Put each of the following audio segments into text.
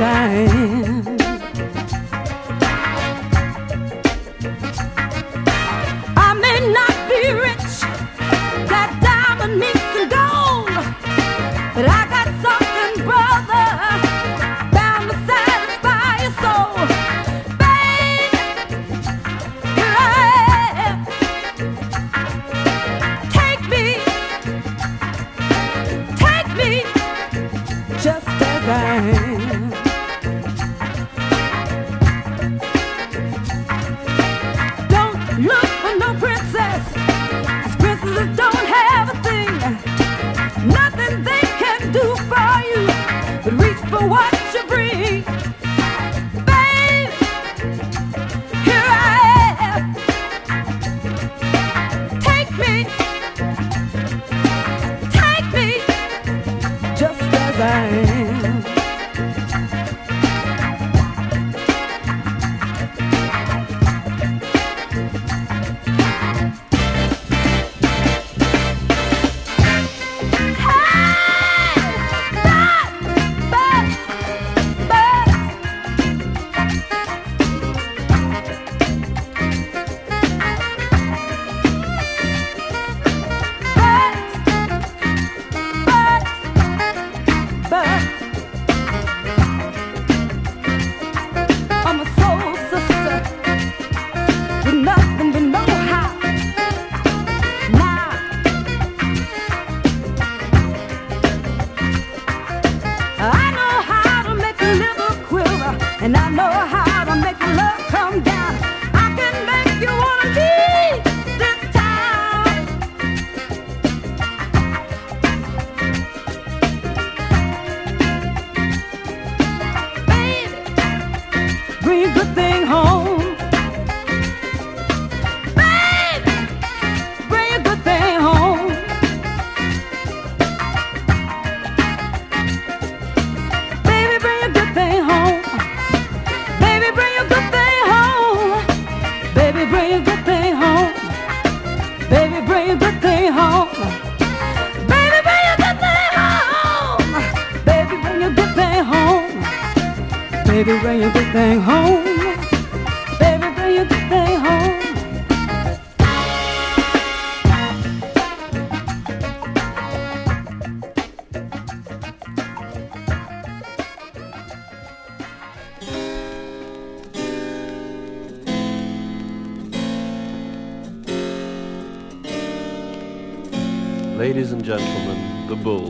time.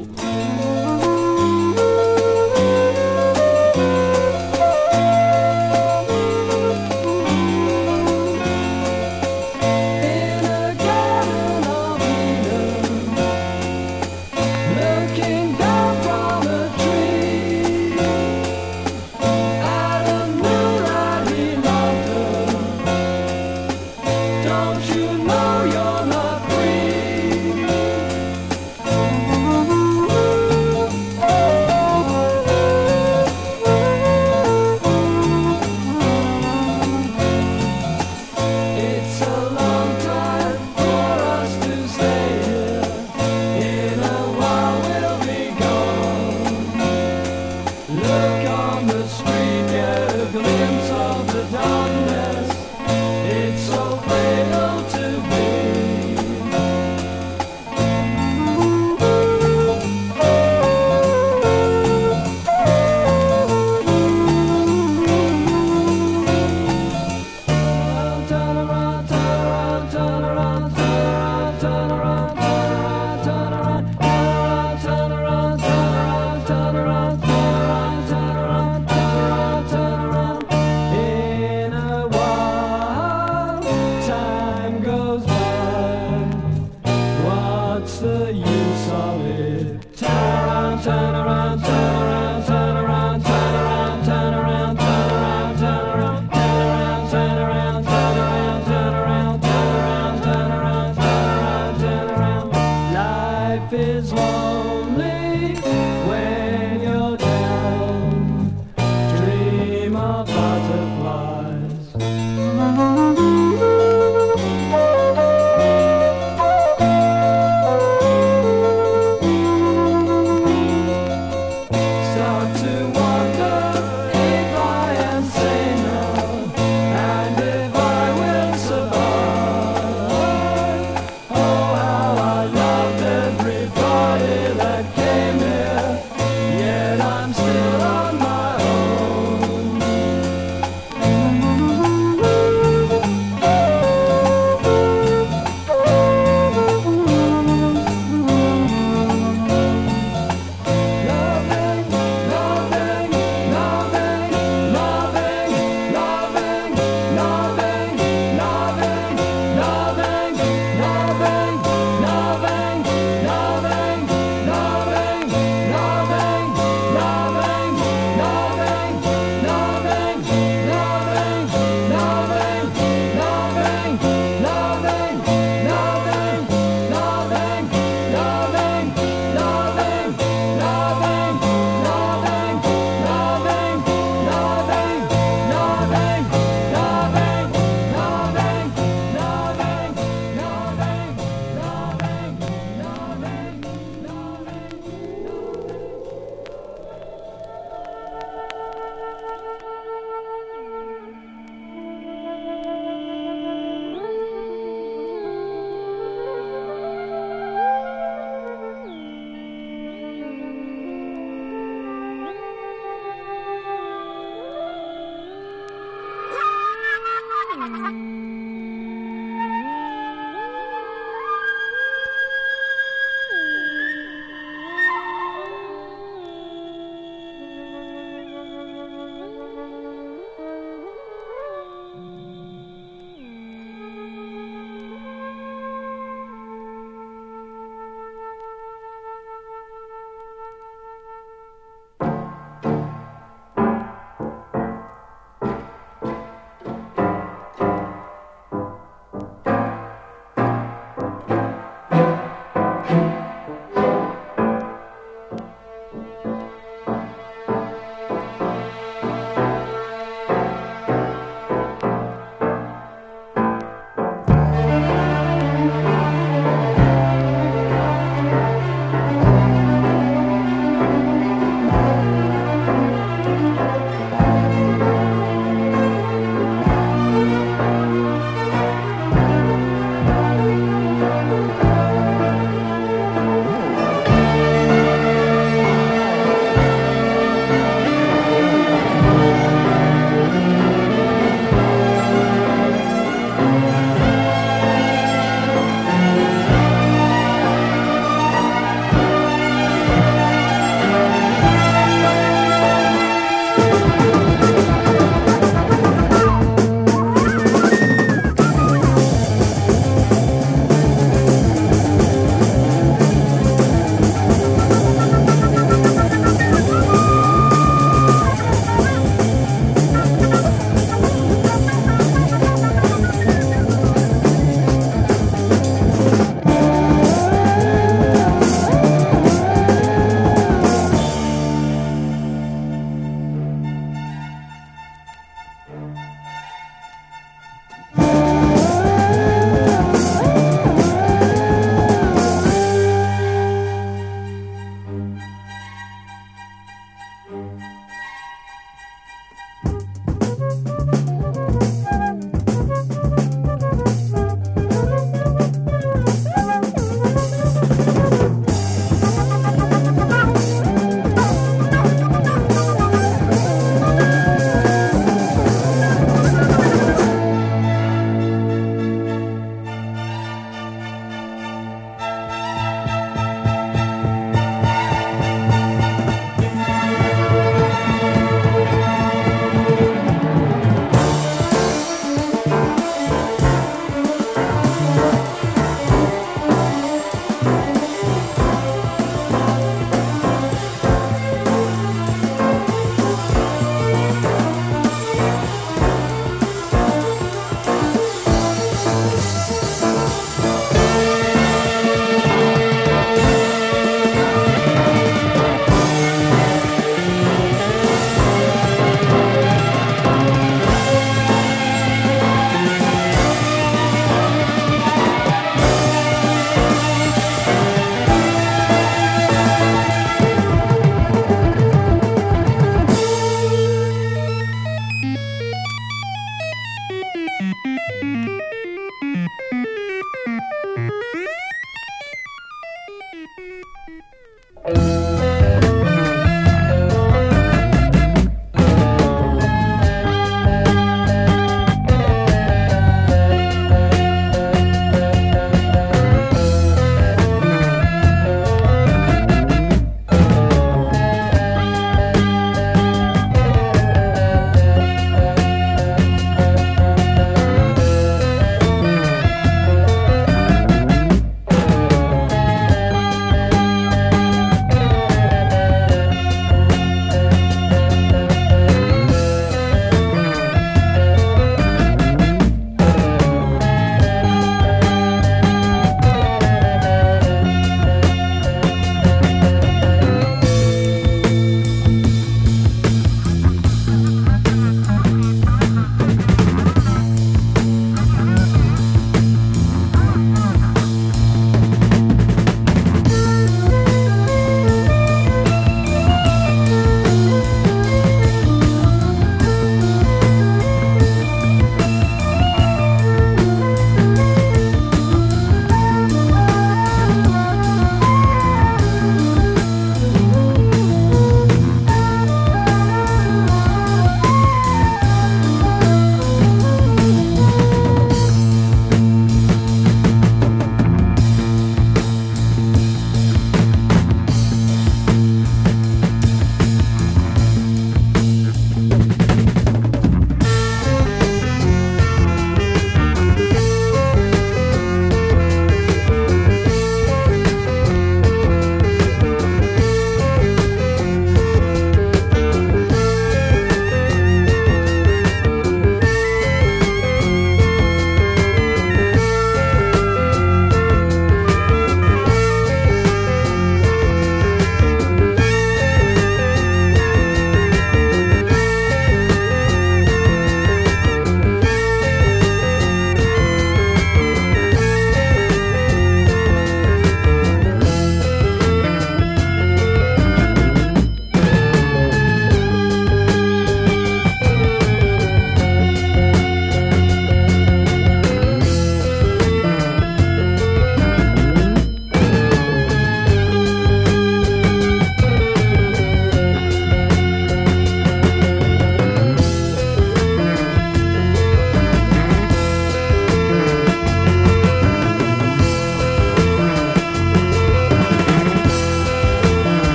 Show.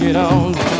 Get on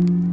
Thank